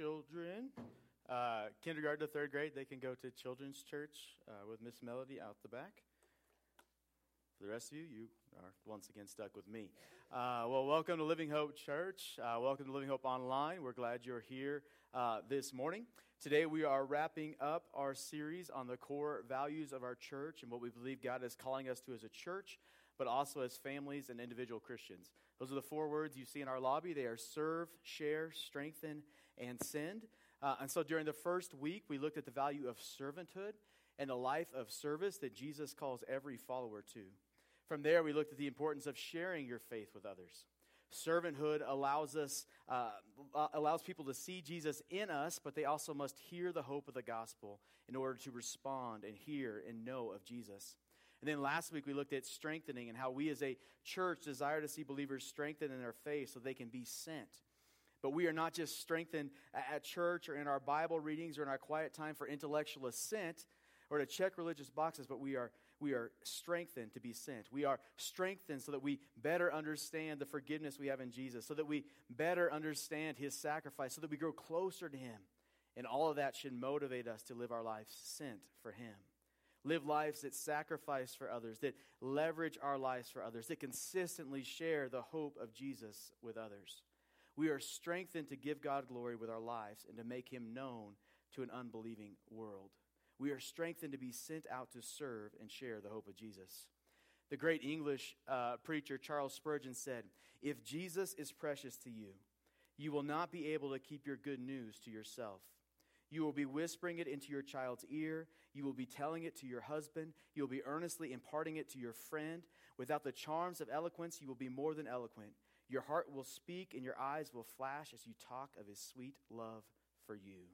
children, uh, kindergarten to third grade, they can go to children's church uh, with Miss Melody out the back. For the rest of you, you are once again stuck with me. Uh, well, welcome to Living Hope Church. Uh, welcome to Living Hope Online. We're glad you're here uh, this morning. Today, we are wrapping up our series on the core values of our church and what we believe God is calling us to as a church but also as families and individual Christians. Those are the four words you see in our lobby. They are serve, share, strengthen, and send. Uh, and so during the first week, we looked at the value of servanthood and the life of service that Jesus calls every follower to. From there, we looked at the importance of sharing your faith with others. Servanthood allows us uh, allows people to see Jesus in us, but they also must hear the hope of the gospel in order to respond and hear and know of Jesus. And then last week we looked at strengthening and how we as a church desire to see believers strengthened in their faith so they can be sent. But we are not just strengthened at church or in our Bible readings or in our quiet time for intellectual assent or to check religious boxes, but we are, we are strengthened to be sent. We are strengthened so that we better understand the forgiveness we have in Jesus, so that we better understand his sacrifice, so that we grow closer to him. And all of that should motivate us to live our lives sent for him live lives that sacrifice for others, that leverage our lives for others, that consistently share the hope of Jesus with others. We are strengthened to give God glory with our lives and to make him known to an unbelieving world. We are strengthened to be sent out to serve and share the hope of Jesus. The great English uh, preacher Charles Spurgeon said, If Jesus is precious to you, you will not be able to keep your good news to yourself. You will be whispering it into your child's ear. You will be telling it to your husband. You will be earnestly imparting it to your friend. Without the charms of eloquence, you will be more than eloquent. Your heart will speak and your eyes will flash as you talk of his sweet love for you.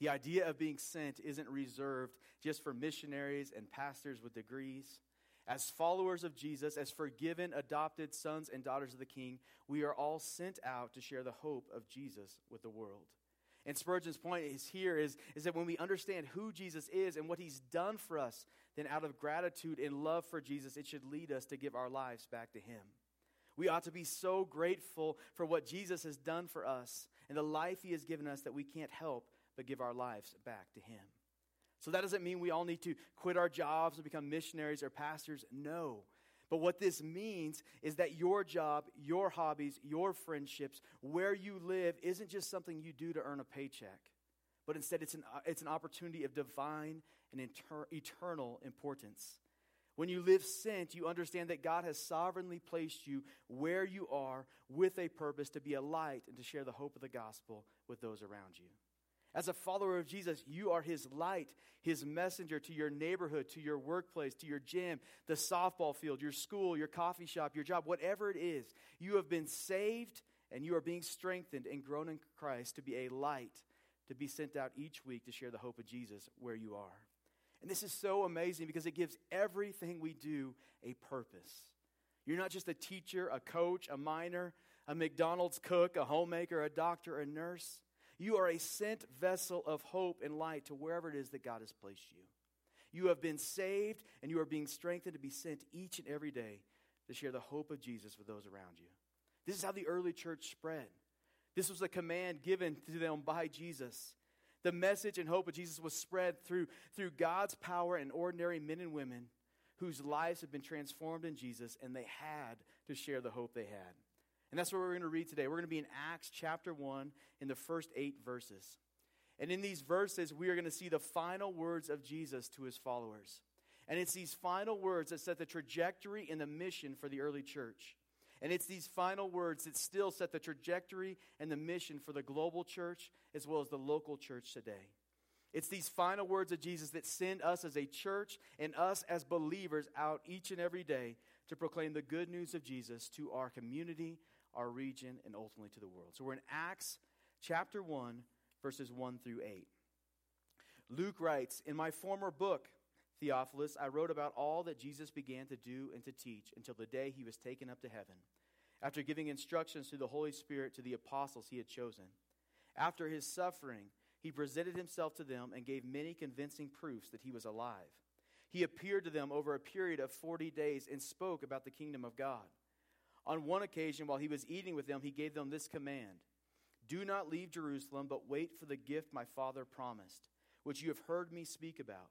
The idea of being sent isn't reserved just for missionaries and pastors with degrees. As followers of Jesus, as forgiven, adopted sons and daughters of the King, we are all sent out to share the hope of Jesus with the world. And Spurgeon's point is here is, is that when we understand who Jesus is and what he's done for us, then out of gratitude and love for Jesus, it should lead us to give our lives back to him. We ought to be so grateful for what Jesus has done for us and the life he has given us that we can't help but give our lives back to him. So that doesn't mean we all need to quit our jobs and become missionaries or pastors. No. But what this means is that your job, your hobbies, your friendships, where you live, isn't just something you do to earn a paycheck, but instead it's an, it's an opportunity of divine and inter- eternal importance. When you live sent, you understand that God has sovereignly placed you where you are with a purpose to be a light and to share the hope of the gospel with those around you. As a follower of Jesus, you are his light, his messenger to your neighborhood, to your workplace, to your gym, the softball field, your school, your coffee shop, your job, whatever it is. You have been saved and you are being strengthened and grown in Christ to be a light, to be sent out each week to share the hope of Jesus where you are. And this is so amazing because it gives everything we do a purpose. You're not just a teacher, a coach, a miner, a McDonald's cook, a homemaker, a doctor, a nurse. You are a sent vessel of hope and light to wherever it is that God has placed you. You have been saved and you are being strengthened to be sent each and every day to share the hope of Jesus with those around you. This is how the early church spread. This was a command given to them by Jesus. The message and hope of Jesus was spread through, through God's power and ordinary men and women whose lives had been transformed in Jesus, and they had to share the hope they had. And that's what we're going to read today. We're going to be in Acts chapter 1 in the first eight verses. And in these verses, we are going to see the final words of Jesus to his followers. And it's these final words that set the trajectory and the mission for the early church. And it's these final words that still set the trajectory and the mission for the global church as well as the local church today. It's these final words of Jesus that send us as a church and us as believers out each and every day to proclaim the good news of Jesus to our community, our region, and ultimately to the world. So we're in Acts chapter 1, verses 1 through 8. Luke writes In my former book, Theophilus, I wrote about all that Jesus began to do and to teach until the day he was taken up to heaven, after giving instructions through the Holy Spirit to the apostles he had chosen. After his suffering, he presented himself to them and gave many convincing proofs that he was alive. He appeared to them over a period of 40 days and spoke about the kingdom of God. On one occasion, while he was eating with them, he gave them this command Do not leave Jerusalem, but wait for the gift my father promised, which you have heard me speak about.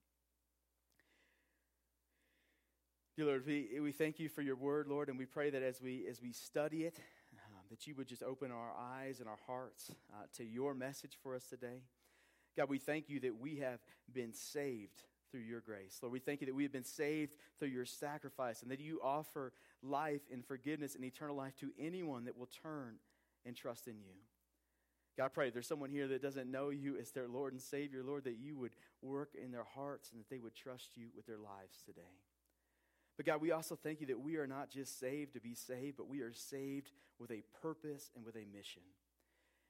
Dear Lord, we, we thank you for your word, Lord, and we pray that as we, as we study it, um, that you would just open our eyes and our hearts uh, to your message for us today. God, we thank you that we have been saved through your grace. Lord, we thank you that we have been saved through your sacrifice and that you offer life and forgiveness and eternal life to anyone that will turn and trust in you. God, I pray there's someone here that doesn't know you as their Lord and Savior, Lord, that you would work in their hearts and that they would trust you with their lives today. But God, we also thank you that we are not just saved to be saved, but we are saved with a purpose and with a mission.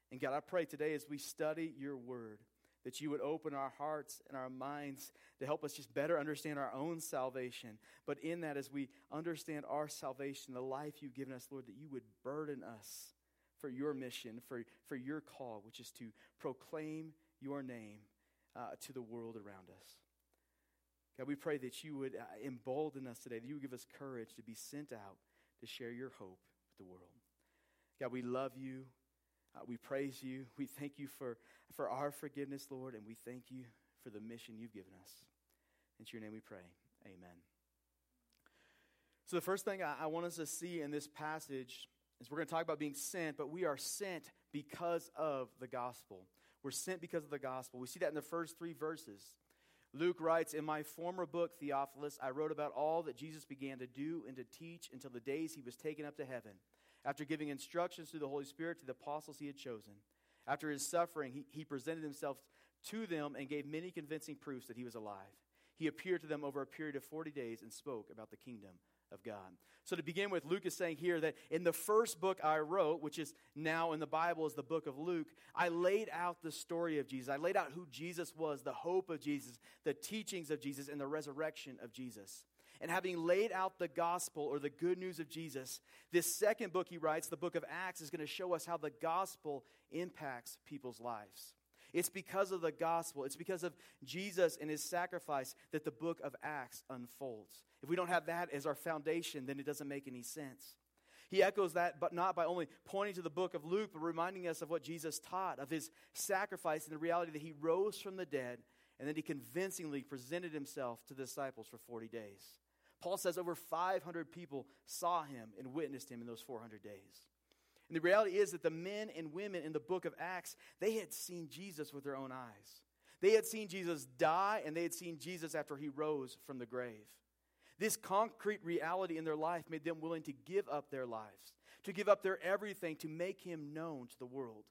And God, I pray today as we study your word, that you would open our hearts and our minds to help us just better understand our own salvation. But in that, as we understand our salvation, the life you've given us, Lord, that you would burden us for your mission, for, for your call, which is to proclaim your name uh, to the world around us. God, we pray that you would uh, embolden us today, that you would give us courage to be sent out to share your hope with the world. God, we love you. Uh, we praise you. We thank you for, for our forgiveness, Lord, and we thank you for the mission you've given us. In your name we pray. Amen. So, the first thing I, I want us to see in this passage is we're going to talk about being sent, but we are sent because of the gospel. We're sent because of the gospel. We see that in the first three verses. Luke writes, In my former book, Theophilus, I wrote about all that Jesus began to do and to teach until the days he was taken up to heaven, after giving instructions through the Holy Spirit to the apostles he had chosen. After his suffering, he, he presented himself to them and gave many convincing proofs that he was alive. He appeared to them over a period of 40 days and spoke about the kingdom of God. So, to begin with, Luke is saying here that in the first book I wrote, which is now in the Bible is the book of Luke, I laid out the story of Jesus. I laid out who Jesus was, the hope of Jesus, the teachings of Jesus, and the resurrection of Jesus. And having laid out the gospel or the good news of Jesus, this second book he writes, the book of Acts, is going to show us how the gospel impacts people's lives. It's because of the gospel, it's because of Jesus and his sacrifice that the book of Acts unfolds. If we don't have that as our foundation, then it doesn't make any sense. He echoes that, but not by only pointing to the book of Luke, but reminding us of what Jesus taught, of his sacrifice and the reality that he rose from the dead, and then he convincingly presented himself to the disciples for 40 days. Paul says over 500 people saw him and witnessed him in those 400 days. And the reality is that the men and women in the book of Acts, they had seen Jesus with their own eyes. They had seen Jesus die, and they had seen Jesus after he rose from the grave. This concrete reality in their life made them willing to give up their lives, to give up their everything to make him known to the world.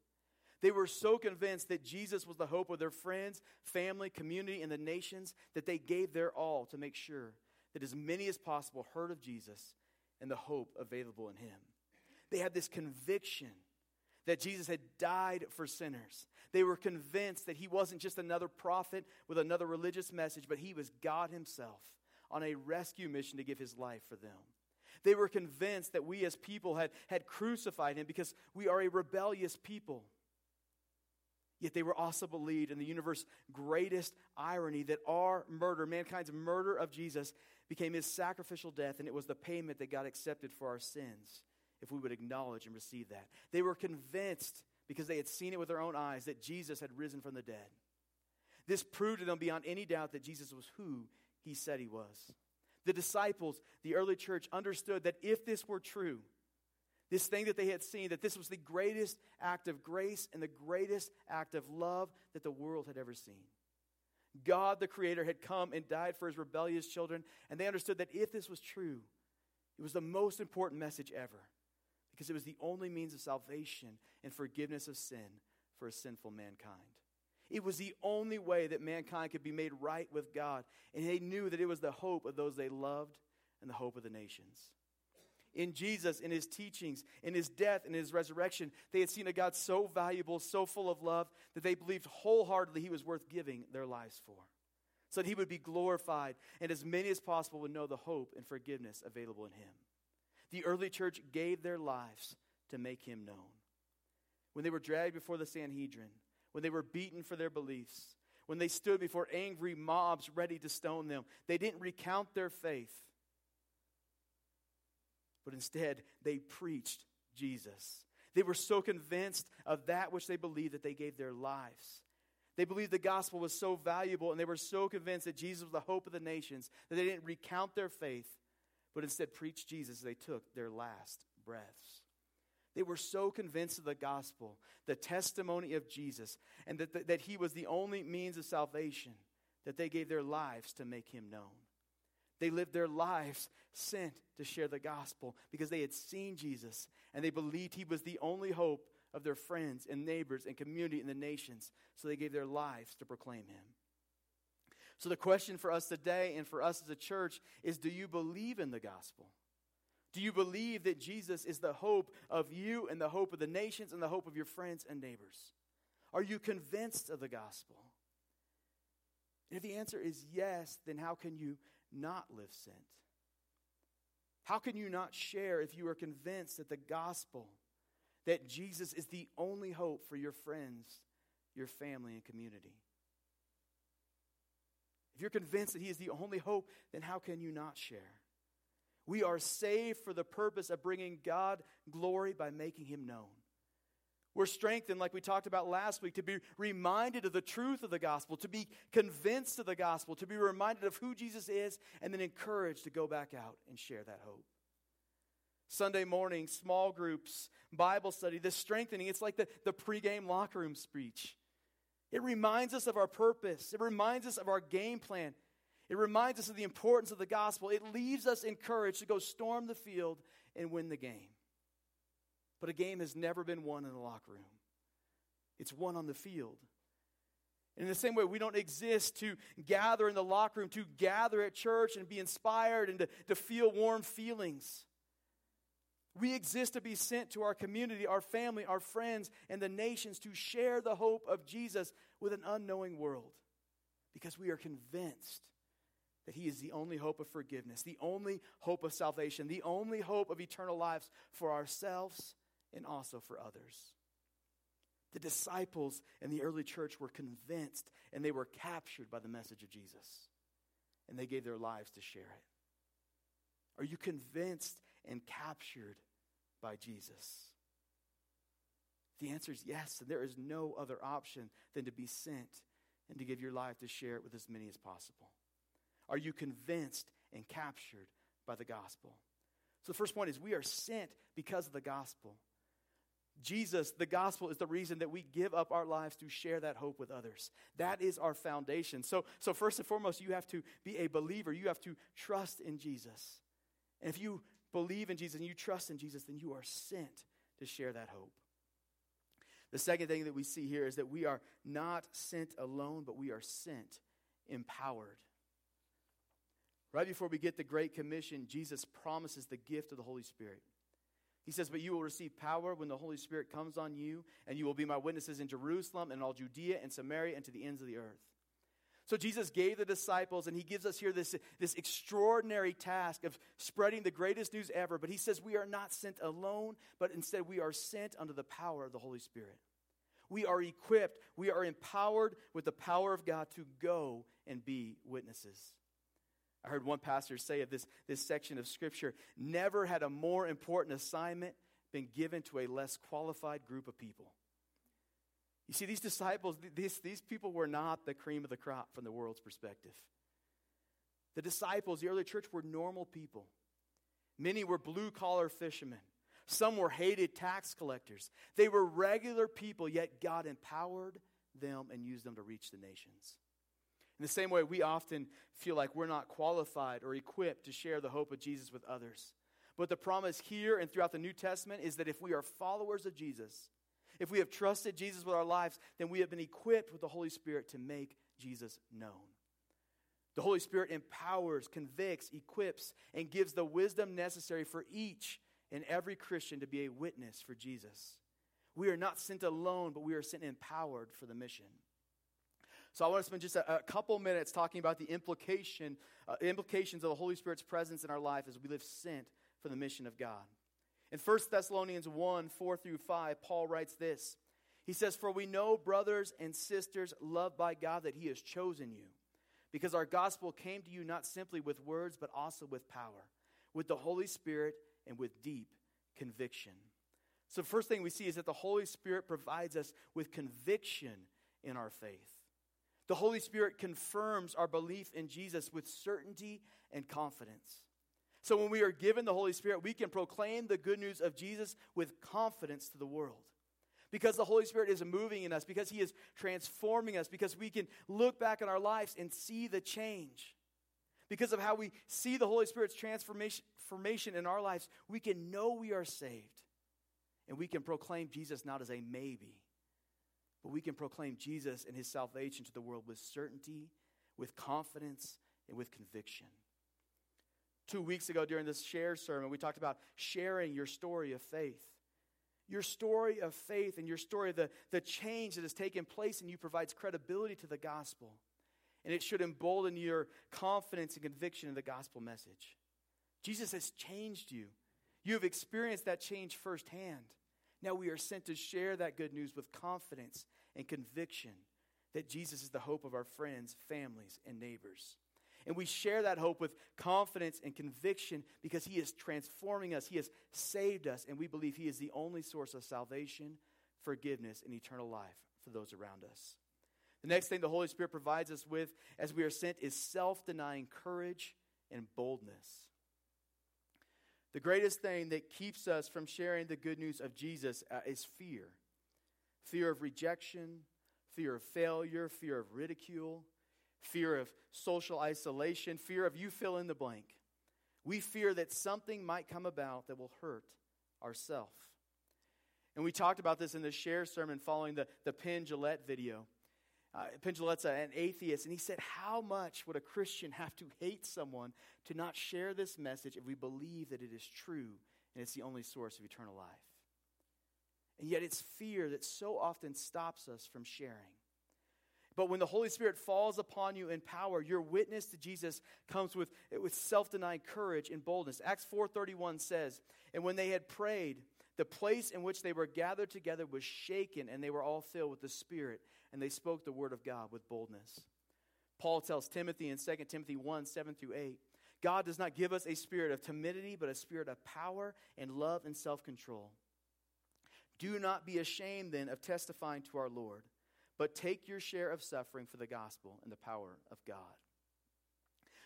They were so convinced that Jesus was the hope of their friends, family, community, and the nations that they gave their all to make sure that as many as possible heard of Jesus and the hope available in him. They had this conviction that Jesus had died for sinners. They were convinced that he wasn't just another prophet with another religious message, but he was God himself on a rescue mission to give his life for them. They were convinced that we as people had, had crucified him because we are a rebellious people. Yet they were also believed in the universe's greatest irony that our murder, mankind's murder of Jesus, became his sacrificial death, and it was the payment that God accepted for our sins if we would acknowledge and receive that. They were convinced, because they had seen it with their own eyes, that Jesus had risen from the dead. This proved to them beyond any doubt that Jesus was who he said he was. The disciples, the early church, understood that if this were true, this thing that they had seen, that this was the greatest act of grace and the greatest act of love that the world had ever seen. God, the Creator, had come and died for his rebellious children, and they understood that if this was true, it was the most important message ever because it was the only means of salvation and forgiveness of sin for a sinful mankind. It was the only way that mankind could be made right with God, and they knew that it was the hope of those they loved and the hope of the nations. in Jesus, in his teachings, in his death, in his resurrection. They had seen a God so valuable, so full of love, that they believed wholeheartedly he was worth giving their lives for. So that he would be glorified, and as many as possible would know the hope and forgiveness available in him. The early church gave their lives to make him known. When they were dragged before the Sanhedrin, when they were beaten for their beliefs, when they stood before angry mobs ready to stone them, they didn't recount their faith but instead they preached Jesus. They were so convinced of that which they believed that they gave their lives. They believed the gospel was so valuable and they were so convinced that Jesus was the hope of the nations that they didn't recount their faith, but instead preached Jesus as they took their last breaths. They were so convinced of the gospel, the testimony of Jesus, and that, that, that he was the only means of salvation that they gave their lives to make him known. They lived their lives sent to share the gospel because they had seen Jesus and they believed he was the only hope of their friends and neighbors and community in the nations. So they gave their lives to proclaim him. So the question for us today and for us as a church is do you believe in the gospel? Do you believe that Jesus is the hope of you and the hope of the nations and the hope of your friends and neighbors? Are you convinced of the gospel? If the answer is yes, then how can you not live sent? How can you not share if you are convinced that the gospel, that Jesus is the only hope for your friends, your family, and community? If you're convinced that He is the only hope, then how can you not share? We are saved for the purpose of bringing God glory by making Him known. We're strengthened, like we talked about last week, to be reminded of the truth of the gospel, to be convinced of the gospel, to be reminded of who Jesus is, and then encouraged to go back out and share that hope. Sunday morning, small groups, Bible study, this strengthening, it's like the, the pregame locker room speech. It reminds us of our purpose, it reminds us of our game plan, it reminds us of the importance of the gospel. It leaves us encouraged to go storm the field and win the game. But a game has never been won in the locker room, it's won on the field. And in the same way, we don't exist to gather in the locker room, to gather at church and be inspired and to, to feel warm feelings. We exist to be sent to our community, our family, our friends, and the nations to share the hope of Jesus with an unknowing world because we are convinced that He is the only hope of forgiveness, the only hope of salvation, the only hope of eternal lives for ourselves and also for others. The disciples in the early church were convinced and they were captured by the message of Jesus. And they gave their lives to share it. Are you convinced and captured by Jesus? The answer is yes, and there is no other option than to be sent and to give your life to share it with as many as possible. Are you convinced and captured by the gospel? So, the first point is we are sent because of the gospel. Jesus, the gospel, is the reason that we give up our lives to share that hope with others. That is our foundation. So, so first and foremost, you have to be a believer. You have to trust in Jesus. And if you believe in Jesus and you trust in Jesus, then you are sent to share that hope. The second thing that we see here is that we are not sent alone, but we are sent empowered. Right before we get the Great Commission, Jesus promises the gift of the Holy Spirit. He says, But you will receive power when the Holy Spirit comes on you, and you will be my witnesses in Jerusalem and all Judea and Samaria and to the ends of the earth. So Jesus gave the disciples, and he gives us here this, this extraordinary task of spreading the greatest news ever. But he says we are not sent alone, but instead we are sent under the power of the Holy Spirit. We are equipped, we are empowered with the power of God to go and be witnesses. I heard one pastor say of this, this section of Scripture never had a more important assignment been given to a less qualified group of people. You see, these disciples, these, these people were not the cream of the crop from the world's perspective. The disciples, the early church, were normal people. Many were blue collar fishermen. Some were hated tax collectors. They were regular people, yet God empowered them and used them to reach the nations. In the same way, we often feel like we're not qualified or equipped to share the hope of Jesus with others. But the promise here and throughout the New Testament is that if we are followers of Jesus, if we have trusted Jesus with our lives, then we have been equipped with the Holy Spirit to make Jesus known. The Holy Spirit empowers, convicts, equips, and gives the wisdom necessary for each and every Christian to be a witness for Jesus. We are not sent alone, but we are sent empowered for the mission. So I want to spend just a, a couple minutes talking about the implication, uh, implications of the Holy Spirit's presence in our life as we live sent for the mission of God. In 1 Thessalonians 1 4 through 5, Paul writes this. He says, For we know, brothers and sisters, loved by God, that He has chosen you, because our gospel came to you not simply with words, but also with power, with the Holy Spirit, and with deep conviction. So, the first thing we see is that the Holy Spirit provides us with conviction in our faith. The Holy Spirit confirms our belief in Jesus with certainty and confidence. So, when we are given the Holy Spirit, we can proclaim the good news of Jesus with confidence to the world. Because the Holy Spirit is moving in us, because He is transforming us, because we can look back on our lives and see the change. Because of how we see the Holy Spirit's transformation in our lives, we can know we are saved. And we can proclaim Jesus not as a maybe, but we can proclaim Jesus and his salvation to the world with certainty, with confidence, and with conviction. Two weeks ago during this share sermon, we talked about sharing your story of faith. Your story of faith and your story of the, the change that has taken place in you provides credibility to the gospel. And it should embolden your confidence and conviction in the gospel message. Jesus has changed you. You have experienced that change firsthand. Now we are sent to share that good news with confidence and conviction that Jesus is the hope of our friends, families, and neighbors. And we share that hope with confidence and conviction because He is transforming us. He has saved us, and we believe He is the only source of salvation, forgiveness, and eternal life for those around us. The next thing the Holy Spirit provides us with as we are sent is self denying courage and boldness. The greatest thing that keeps us from sharing the good news of Jesus uh, is fear fear of rejection, fear of failure, fear of ridicule, fear of social isolation, fear of you fill in the blank. We fear that something might come about that will hurt ourself. And we talked about this in the share sermon following the, the Penn Jillette video. Uh, Jillette's an atheist, and he said, How much would a Christian have to hate someone to not share this message if we believe that it is true and it's the only source of eternal life? And yet, it's fear that so often stops us from sharing. But when the Holy Spirit falls upon you in power, your witness to Jesus comes with, with self-denying courage and boldness. Acts 4.31 says, And when they had prayed, the place in which they were gathered together was shaken, and they were all filled with the Spirit and they spoke the word of God with boldness. Paul tells Timothy in 2 Timothy 1 7 through 8 God does not give us a spirit of timidity, but a spirit of power and love and self control. Do not be ashamed then of testifying to our Lord, but take your share of suffering for the gospel and the power of God.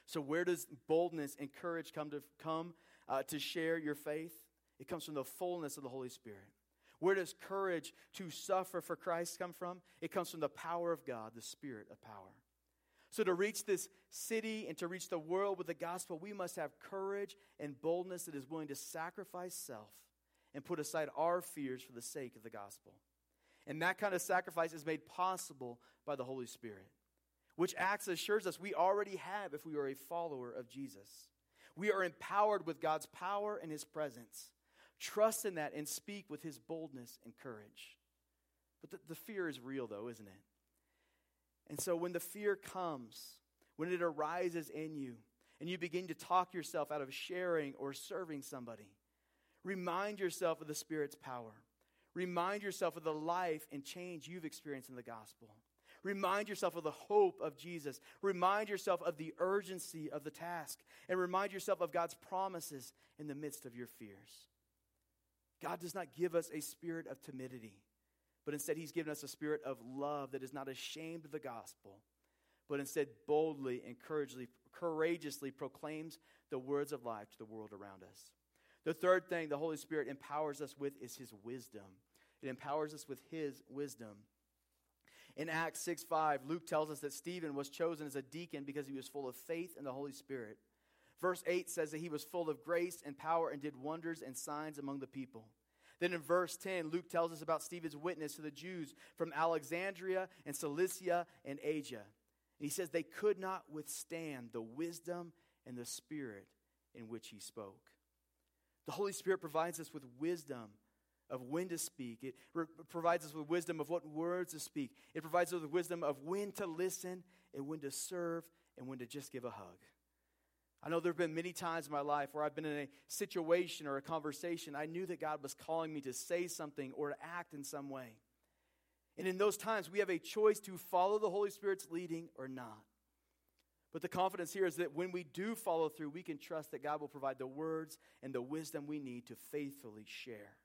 So, where does boldness and courage come to come uh, to share your faith? It comes from the fullness of the Holy Spirit. Where does courage to suffer for Christ come from? It comes from the power of God, the Spirit of power. So, to reach this city and to reach the world with the gospel, we must have courage and boldness that is willing to sacrifice self and put aside our fears for the sake of the gospel. And that kind of sacrifice is made possible by the Holy Spirit, which acts assures us we already have if we are a follower of Jesus. We are empowered with God's power and His presence. Trust in that and speak with his boldness and courage. But the, the fear is real, though, isn't it? And so when the fear comes, when it arises in you, and you begin to talk yourself out of sharing or serving somebody, remind yourself of the Spirit's power. Remind yourself of the life and change you've experienced in the gospel. Remind yourself of the hope of Jesus. Remind yourself of the urgency of the task. And remind yourself of God's promises in the midst of your fears. God does not give us a spirit of timidity, but instead, He's given us a spirit of love that is not ashamed of the gospel, but instead boldly and courageously proclaims the words of life to the world around us. The third thing the Holy Spirit empowers us with is His wisdom. It empowers us with His wisdom. In Acts 6 5, Luke tells us that Stephen was chosen as a deacon because he was full of faith in the Holy Spirit. Verse 8 says that he was full of grace and power and did wonders and signs among the people. Then in verse 10, Luke tells us about Stephen's witness to the Jews from Alexandria and Cilicia and Asia. And he says they could not withstand the wisdom and the spirit in which he spoke. The Holy Spirit provides us with wisdom of when to speak. It re- provides us with wisdom of what words to speak. It provides us with wisdom of when to listen and when to serve and when to just give a hug. I know there have been many times in my life where I've been in a situation or a conversation. I knew that God was calling me to say something or to act in some way. And in those times, we have a choice to follow the Holy Spirit's leading or not. But the confidence here is that when we do follow through, we can trust that God will provide the words and the wisdom we need to faithfully share.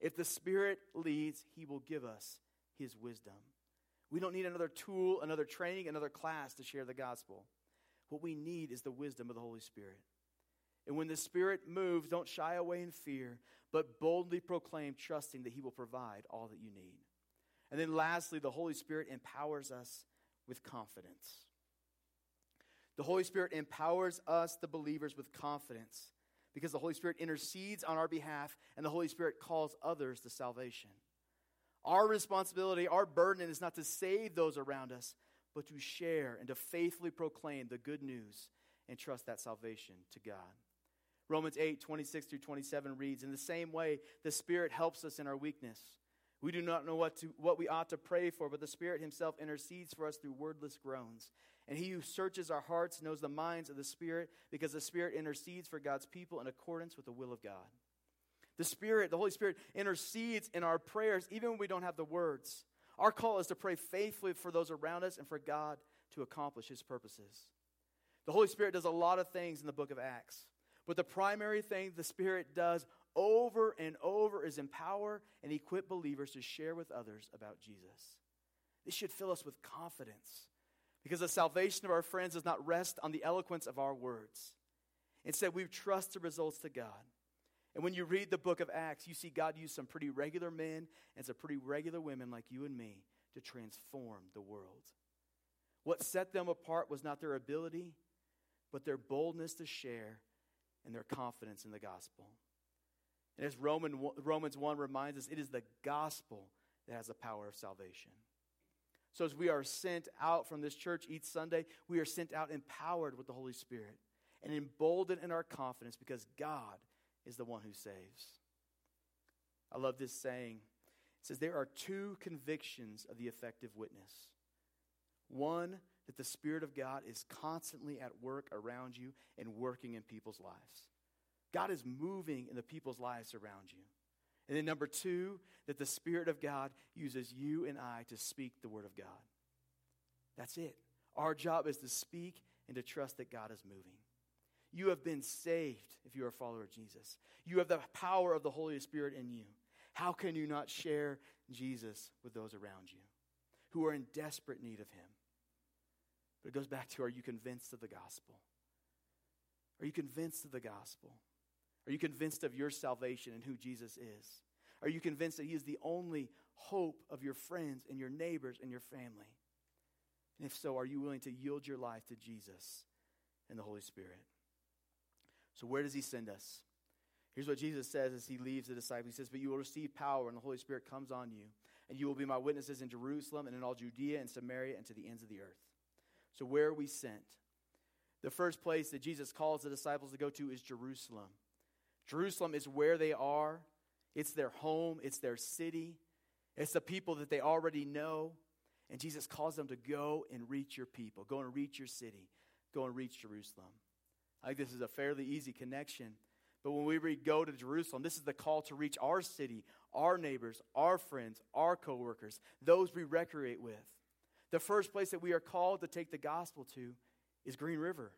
If the Spirit leads, He will give us His wisdom. We don't need another tool, another training, another class to share the gospel. What we need is the wisdom of the Holy Spirit. And when the Spirit moves, don't shy away in fear, but boldly proclaim, trusting that He will provide all that you need. And then lastly, the Holy Spirit empowers us with confidence. The Holy Spirit empowers us, the believers, with confidence because the Holy Spirit intercedes on our behalf and the Holy Spirit calls others to salvation. Our responsibility, our burden is not to save those around us, but to share and to faithfully proclaim the good news and trust that salvation to God. Romans 8, 26 through 27 reads In the same way, the Spirit helps us in our weakness. We do not know what, to, what we ought to pray for, but the Spirit Himself intercedes for us through wordless groans. And He who searches our hearts knows the minds of the Spirit, because the Spirit intercedes for God's people in accordance with the will of God. The Spirit, the Holy Spirit, intercedes in our prayers, even when we don't have the words. Our call is to pray faithfully for those around us and for God to accomplish His purposes. The Holy Spirit does a lot of things in the book of Acts, but the primary thing the Spirit does over and over is empower and equip believers to share with others about Jesus. This should fill us with confidence because the salvation of our friends does not rest on the eloquence of our words. Instead, we trust the results to God. And when you read the book of Acts, you see God use some pretty regular men and some pretty regular women like you and me to transform the world. What set them apart was not their ability, but their boldness to share and their confidence in the gospel. And as Roman, Romans 1 reminds us, it is the gospel that has the power of salvation. So as we are sent out from this church each Sunday, we are sent out empowered with the Holy Spirit and emboldened in our confidence because God is the one who saves. I love this saying. It says, There are two convictions of the effective witness. One, that the Spirit of God is constantly at work around you and working in people's lives. God is moving in the people's lives around you. And then, number two, that the Spirit of God uses you and I to speak the Word of God. That's it. Our job is to speak and to trust that God is moving. You have been saved if you are a follower of Jesus. You have the power of the Holy Spirit in you. How can you not share Jesus with those around you who are in desperate need of Him? But it goes back to are you convinced of the gospel? Are you convinced of the gospel? Are you convinced of your salvation and who Jesus is? Are you convinced that He is the only hope of your friends and your neighbors and your family? And if so, are you willing to yield your life to Jesus and the Holy Spirit? So, where does He send us? Here's what Jesus says as He leaves the disciples He says, But you will receive power, and the Holy Spirit comes on you, and you will be my witnesses in Jerusalem and in all Judea and Samaria and to the ends of the earth. So, where are we sent? The first place that Jesus calls the disciples to go to is Jerusalem. Jerusalem is where they are, it's their home, it's their city, it's the people that they already know. And Jesus calls them to go and reach your people, go and reach your city, go and reach Jerusalem. I think this is a fairly easy connection. But when we read go to Jerusalem, this is the call to reach our city, our neighbors, our friends, our coworkers, those we recreate with. The first place that we are called to take the gospel to is Green River.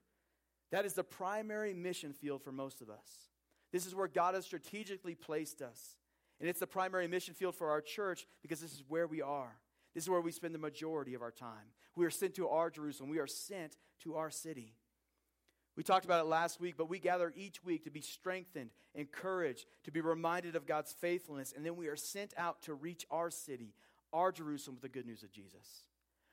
That is the primary mission field for most of us. This is where God has strategically placed us. And it's the primary mission field for our church because this is where we are. This is where we spend the majority of our time. We are sent to our Jerusalem. We are sent to our city. We talked about it last week, but we gather each week to be strengthened, encouraged, to be reminded of God's faithfulness, and then we are sent out to reach our city, our Jerusalem, with the good news of Jesus.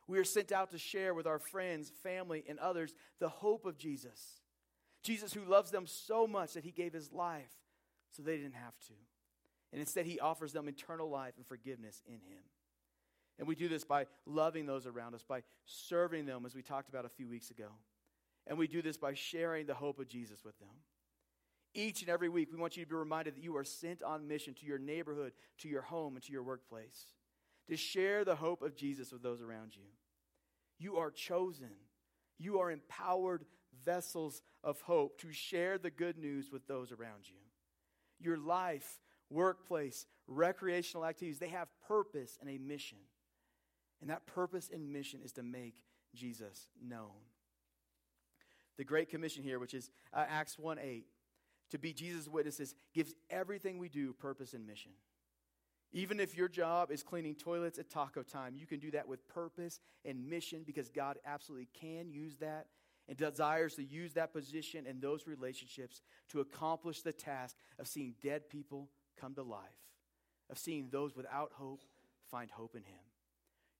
We are sent out to share with our friends, family, and others the hope of Jesus. Jesus, who loves them so much that he gave his life so they didn't have to. And instead, he offers them eternal life and forgiveness in him. And we do this by loving those around us, by serving them, as we talked about a few weeks ago. And we do this by sharing the hope of Jesus with them. Each and every week, we want you to be reminded that you are sent on mission to your neighborhood, to your home, and to your workplace to share the hope of Jesus with those around you. You are chosen. You are empowered vessels of hope to share the good news with those around you. Your life, workplace, recreational activities, they have purpose and a mission. And that purpose and mission is to make Jesus known. The Great Commission here, which is uh, Acts 1 8, to be Jesus' witnesses, gives everything we do purpose and mission. Even if your job is cleaning toilets at taco time, you can do that with purpose and mission because God absolutely can use that and desires to use that position and those relationships to accomplish the task of seeing dead people come to life, of seeing those without hope find hope in Him.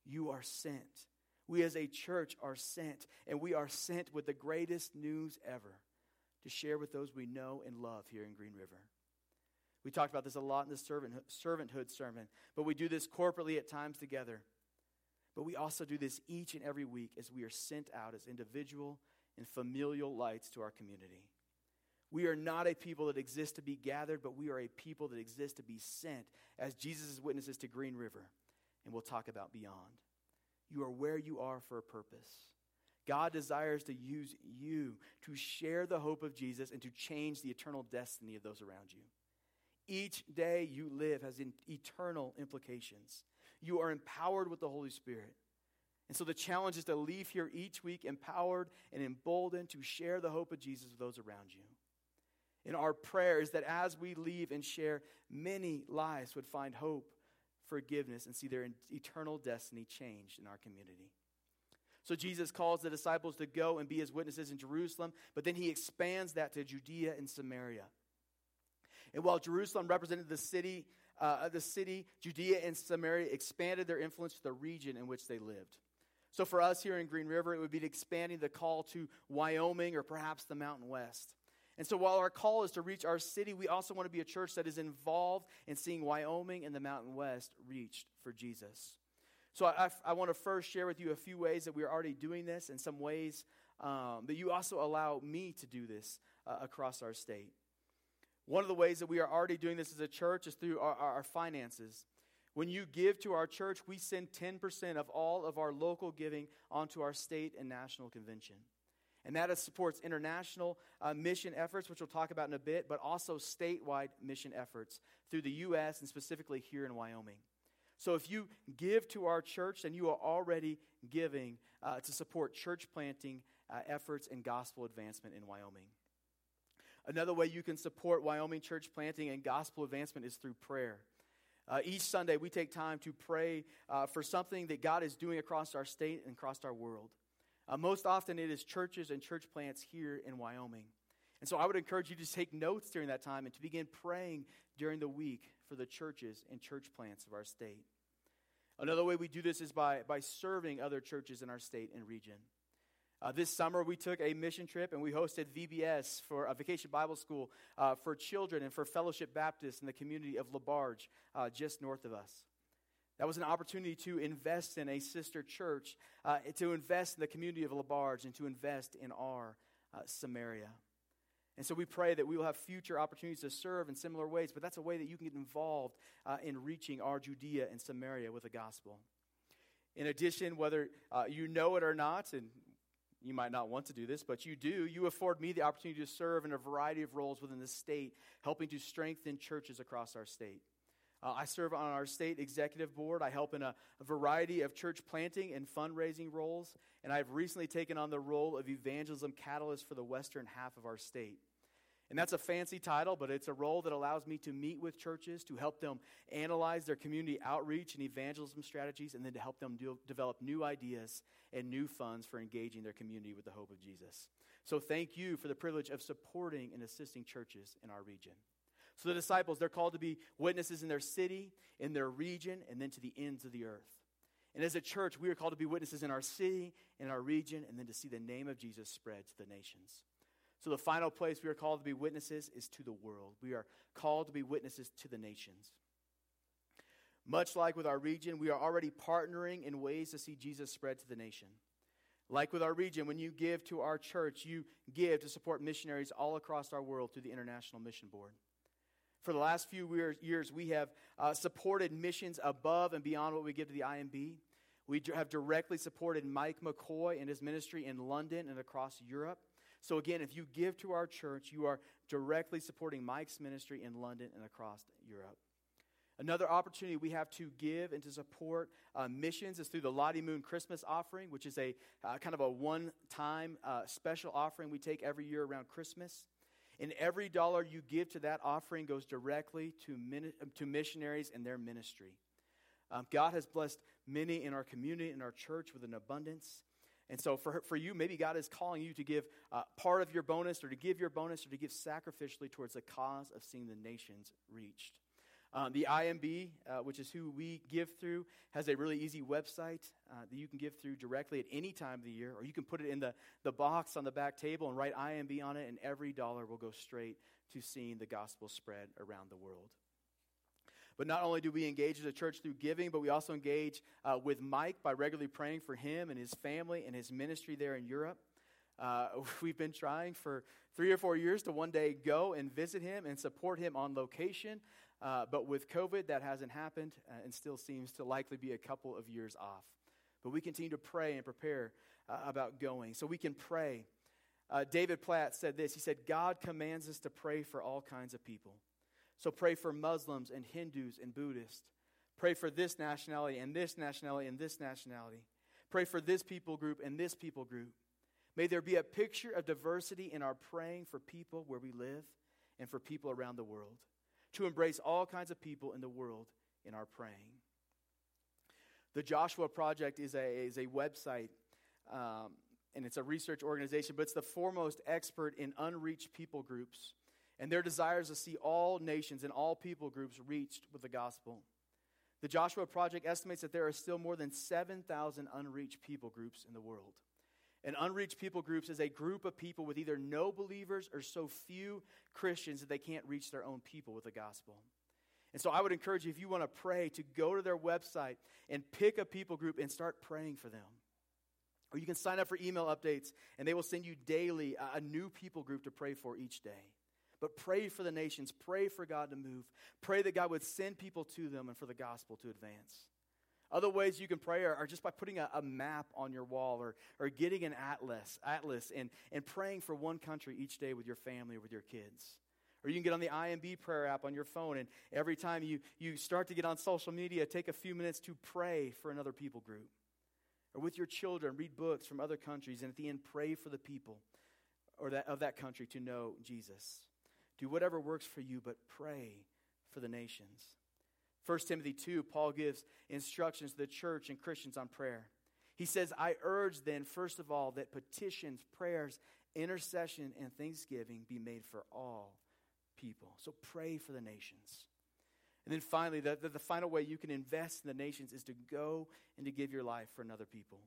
You are sent. We as a church are sent, and we are sent with the greatest news ever to share with those we know and love here in Green River. We talked about this a lot in the servanthood, sermon, but we do this corporately at times together. But we also do this each and every week as we are sent out as individual and familial lights to our community. We are not a people that exist to be gathered, but we are a people that exist to be sent as Jesus' witnesses to Green River. And we'll talk about beyond. You are where you are for a purpose. God desires to use you to share the hope of Jesus and to change the eternal destiny of those around you. Each day you live has eternal implications. You are empowered with the Holy Spirit. And so the challenge is to leave here each week empowered and emboldened to share the hope of Jesus with those around you. And our prayer is that as we leave and share, many lives would find hope, forgiveness, and see their eternal destiny changed in our community. So Jesus calls the disciples to go and be his witnesses in Jerusalem, but then he expands that to Judea and Samaria. And while Jerusalem represented the city, uh, the city, Judea and Samaria expanded their influence to the region in which they lived. So for us here in Green River, it would be expanding the call to Wyoming or perhaps the Mountain West. And so while our call is to reach our city, we also want to be a church that is involved in seeing Wyoming and the Mountain West reached for Jesus. So I, I want to first share with you a few ways that we are already doing this and some ways um, that you also allow me to do this uh, across our state. One of the ways that we are already doing this as a church is through our, our, finances. When you give to our church, we send 10% of all of our local giving onto our state and national convention. And that supports international uh, mission efforts, which we'll talk about in a bit, but also statewide mission efforts through the U.S. and specifically here in Wyoming. So if you give to our church, then you are already giving uh, to support church planting uh, efforts and gospel advancement in Wyoming. Another way you can support Wyoming church planting and gospel advancement is through prayer. Uh, each Sunday, we take time to pray uh, for something that God is doing across our state and across our world. Uh, most often, it is churches and church plants here in Wyoming. And so I would encourage you to take notes during that time and to begin praying during the week for the churches and church plants of our state. Another way we do this is by, by serving other churches in our state and region. Uh, this summer, we took a mission trip and we hosted VBS for a vacation Bible school uh, for children and for Fellowship Baptist in the community of LaBarge, uh, just north of us. That was an opportunity to invest in a sister church, uh, to invest in the community of LaBarge, and to invest in our uh, Samaria. And so we pray that we will have future opportunities to serve in similar ways, but that's a way that you can get involved uh, in reaching our Judea and Samaria with the gospel. In addition, whether you know it or not, and you might not want to do this, but you do. You afford me the opportunity to serve in a variety of roles within the state, helping to strengthen churches across our state. Uh, I serve on our state executive board. I help in a, a, variety of church planting and fundraising roles, and I've recently taken on the role of evangelism catalyst for the western half of our state. And that's a fancy title, but it's a role that allows me to meet with churches to help them analyze their community outreach and evangelism strategies, and then to help them do, develop new ideas and new funds for engaging their community with the hope of Jesus. So thank you for the privilege of supporting and assisting churches in our region. So the disciples, they're called to be witnesses in their city, in their region, and then to the ends of the earth. And as a church, we are called to be witnesses in our city, in our region, and then to see the name of Jesus spread to the nations. So, the final place we are called to be witnesses is to the world. We are called to be witnesses to the nations. Much like with our region, we are already partnering in ways to see Jesus spread to the nation. Like with our region, when you give to our church, you give to support missionaries all across our world through the International Mission Board. For the last few years, we have uh, supported missions above and beyond what we give to the IMB. We have directly supported Mike McCoy and his ministry in London and across Europe. So, again, if you give to our church, you are directly supporting Mike's ministry in London and across Europe. Another opportunity we have to give and to support uh, missions is through the Lottie Moon Christmas offering, which is a uh, kind of a one time uh, special offering we take every year around Christmas. And every dollar you give to that offering goes directly to, to missionaries and their ministry. Um, God has blessed many in our community, in our church, with an abundance. And so, for, for you, maybe God is calling you to give uh, part of your bonus or to give your bonus or to give sacrificially towards the cause of seeing the nations reached. Um, the IMB, uh, which is who we give through, has a really easy website uh, that you can give through directly at any time of the year, or you can put it in the, the box on the back table and write IMB on it, and every dollar will go straight to seeing the gospel spread around the world. But not only do we engage as a church through giving, but we also engage uh, with Mike by regularly praying for him and his family and his ministry there in Europe. Uh, we've been trying for three or four years to one day go and visit him and support him on location. Uh, but with COVID, that hasn't happened uh, and still seems to likely be a couple of years off. But we continue to pray and prepare uh, about going. So we can pray. Uh, David Platt said this He said, God commands us to pray for all kinds of people. So pray for Muslims and Hindus and Buddhists. Pray for this nationality and this nationality and this nationality. Pray for this people group and this people group. May there be a picture of diversity in our praying for people where we live and for people around the world to embrace all kinds of people in the world in our praying. The Joshua Project is a, is a website um, and it's a research organization, but it's the foremost expert in unreached people groups. And their desire is to see all nations and all people groups reached with the gospel. The Joshua Project estimates that there are still more than 7,000 unreached people groups in the world. And unreached people groups is a group of people with either no believers or so few Christians that they can't reach their own people with the gospel. And so I would encourage you, if you want to pray, to go to their website and pick a people group and start praying for them. Or you can sign up for email updates, and they will send you daily a new people group to pray for each day. But pray for the nations, pray for God to move, pray that God would send people to them and for the gospel to advance. Other ways you can pray are, are just by putting a, a, map on your wall or, or getting an atlas, atlas and, and praying for one country each day with your family or with your kids. Or you can get on the IMB prayer app on your phone, and every time you, you start to get on social media, take a few minutes to pray for another people group. Or with your children, read books from other countries, and at the end, pray for the people or that, of that country to know Jesus. Do whatever works for you, but pray for the nations. 1 Timothy 2, Paul gives instructions to the church and Christians on prayer. He says, I urge then, first of all, that petitions, prayers, intercession, and thanksgiving be made for all people. So pray for the nations. And then finally, the, the, the, final way you can invest in the nations is to go and to give your life for another people.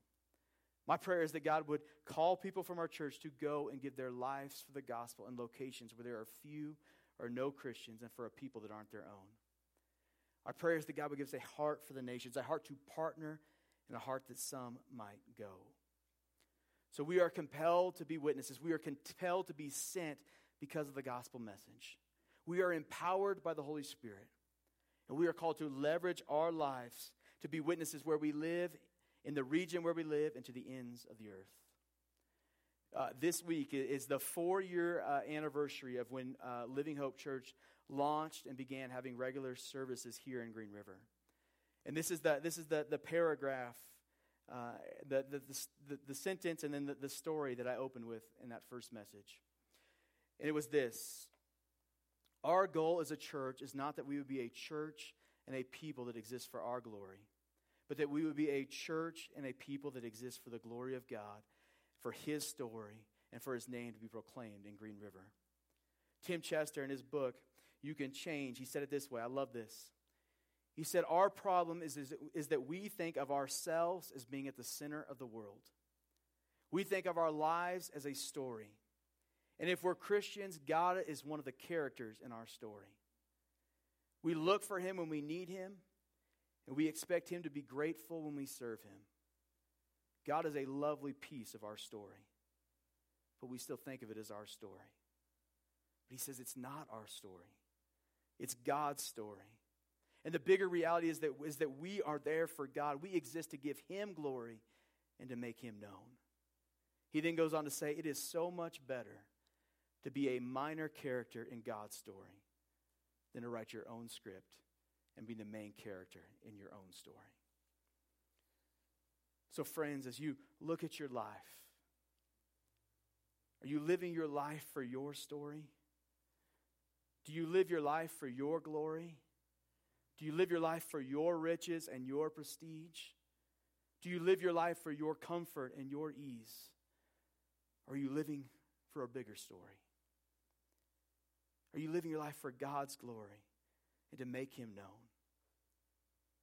My prayer is that God would call people from our church to go and give their lives for the gospel in locations where there are few or no Christians and for a people that aren't their own. Our prayer is that God would give us a heart for the nations, a heart to partner, and a heart that some might go. So we are compelled to be witnesses. We are compelled to be sent because of the gospel message. We are empowered by the Holy Spirit. And we are called to leverage our lives to be witnesses where we live, in the region where we live, and to the ends of the earth. Uh, this week is the four year uh, anniversary of when uh, Living Hope Church launched and began having regular services here in Green River. And this is the, this is the, the paragraph, uh, the, the, the, the, sentence, and then the, the story that I opened with in that first message. And it was this Our goal as a church is not that we would be a church and a people that exist for our glory, but that we would be a church and a people that exist for the glory of God, for His story, and for His name to be proclaimed in Green River. Tim Chester, in his book, you can change. He said it this way. I love this. He said, Our problem is, is, is that we think of ourselves as being at the center of the world. We think of our lives as a story. And if we're Christians, God is one of the characters in our story. We look for Him when we need Him, And we expect Him to be grateful when we serve Him. God is a lovely piece of our story, but we still think of it as our story. But He says it's not our story, it's God's story. And the bigger reality is that, is that we are there for God. We exist to give Him glory and to make Him known. He then goes on to say, It is so much better to be a minor character in God's story than to write your own script and be the main character in your own story. So, friends, as you look at your life, are you living your life for your story? Do you live your life for your glory? Do you live your life for your riches and your prestige? Do you live your life for your comfort and your ease? Or are you living for a bigger story? Are you living your life for God's glory and to make Him known?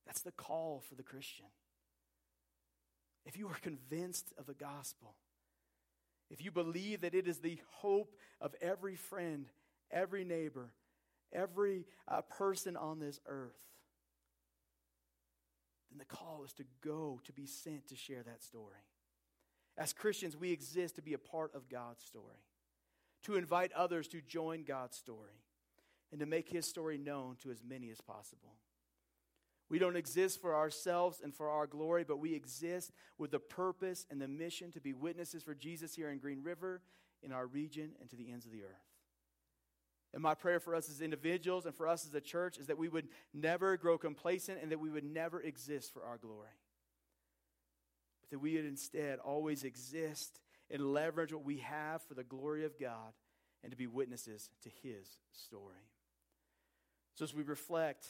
That's the call for the Christian. If you are convinced of the gospel, if you believe that it is the hope of every friend, every neighbor, every uh, person on this earth, then the call is to go, to be sent to share that story. As Christians, we exist to be a part of God's story, to invite others to join God's story, and to make His story known to as many as possible. We don't exist for ourselves and for our glory, but we exist with the purpose and the mission to be witnesses for Jesus here in Green River, in our region, and to the ends of the earth. And my prayer for us as individuals and for us as a church is that we would never grow complacent and that we would never exist for our glory. But that we would instead always exist and leverage what we have for the glory of God and to be witnesses to His story. So as we reflect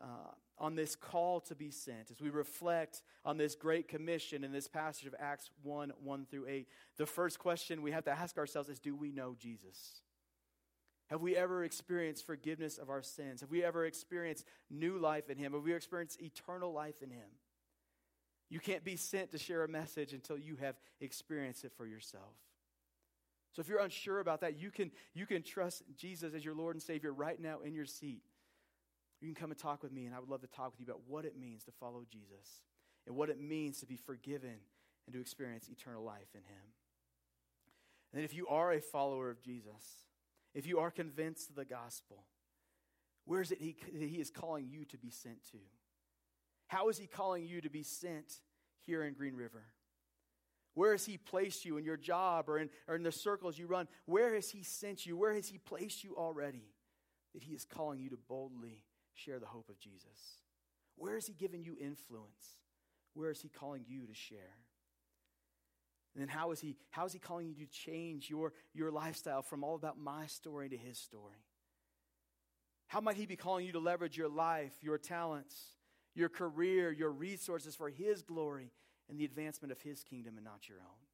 uh, on this call to be sent, as we reflect on this great commission in this passage of Acts 1 1 through 8, the first question we have to ask ourselves is Do we know Jesus? Have we ever experienced forgiveness of our sins? Have we ever experienced new life in Him? Have we experienced eternal life in Him? You can't be sent to share a message until you have experienced it for yourself. So if you're unsure about that, you can, you can trust Jesus as your Lord and Savior right now in your seat. You can come and talk with me, and I would love to talk with you about what it means to follow Jesus and what it means to be forgiven and to experience eternal life in Him. And if you are a follower of Jesus, if you are convinced of the gospel, where is it he, he is calling you to be sent to? How is He calling you to be sent here in Green River? Where has He placed you in your job or in, or in the circles you run? Where has He sent you? Where has He placed you already that He is calling you to boldly share the hope of Jesus? Where has He given you influence? Where is He calling you to share? And then how is He, how is he calling you to change your, your lifestyle from all about my story to His story? How might He be calling you to leverage your life, your talents, your career, your resources for His glory and the advancement of His kingdom and not your own.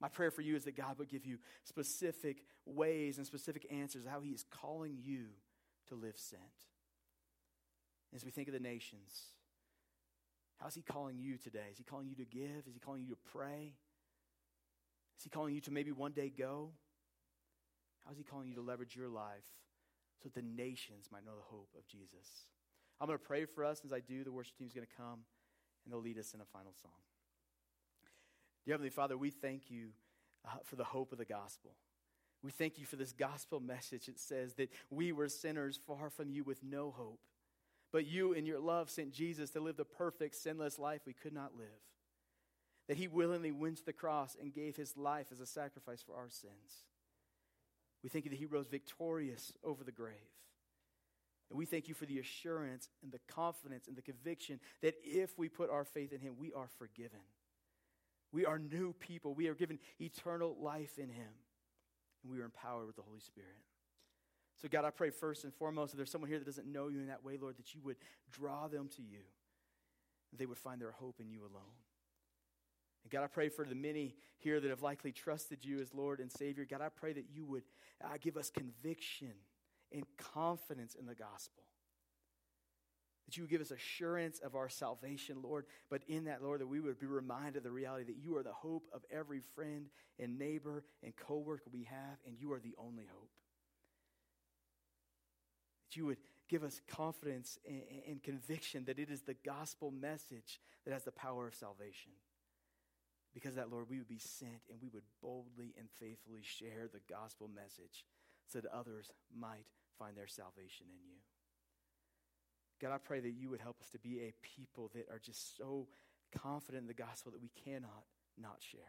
My prayer for you is that God would give you specific ways and specific answers how He is calling you to live sent. As we think of the nations, how's He calling you today? Is He calling you to give? Is He calling you to pray? Is He calling you to maybe one day go? How's He calling you to leverage your life so that the nations might know the hope of Jesus? I'm going to pray for us. As I do, the worship team is going to come and they'll lead us in a final song. Dear Heavenly Father, we thank you uh, for the hope of the gospel. We thank you for this gospel message. It says that we were sinners far from you with no hope. But you, in your love, sent Jesus to live the perfect, sinless life we could not live. That he willingly went to the cross and gave his life as a sacrifice for our sins. We thank you that he rose victorious over the grave. And we thank you for the assurance and the confidence and the conviction that if we put our faith in Him, we are forgiven. We are new people. We are given eternal life in Him. And we are empowered with the Holy Spirit. So, God, I pray first and foremost, if there's someone here that doesn't know you in that way, Lord, that you would draw them to you. They would find their hope in you alone. And God, I pray for the many here that have likely trusted you as Lord and Savior. God, I pray that you would uh, give us conviction and confidence in the gospel. That you would give us assurance of our salvation, Lord. But in that, Lord, that we would be reminded of the reality that you are the hope of every friend and neighbor and coworker we have, and you are the only hope. That you would give us confidence and, and conviction that it is the gospel message that has the power of salvation. Because that, Lord, we would be sent and we would boldly and faithfully share the gospel message so that others might find their salvation in you. God, I pray that you would help us to be a people that are just so confident in the gospel that we cannot not share.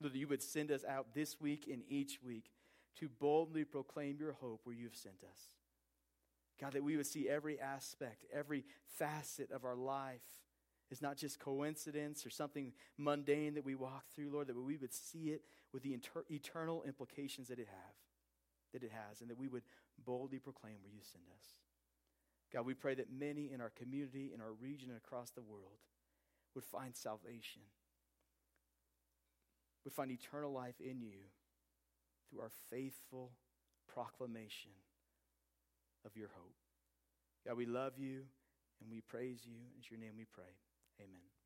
That you would send us out this week and each week to boldly proclaim your hope where you have sent us. God, that we would see every aspect, every facet of our life is not just coincidence or something mundane that we walk through, Lord, that we would see it with the inter- eternal implications that it have, that it has, and that we would boldly proclaim where you send us. God, we pray that many in our community, in our region, and across the world would find salvation, would find eternal life in you through our faithful proclamation of your hope. God, we love you and we praise you. In your name we pray. Amen.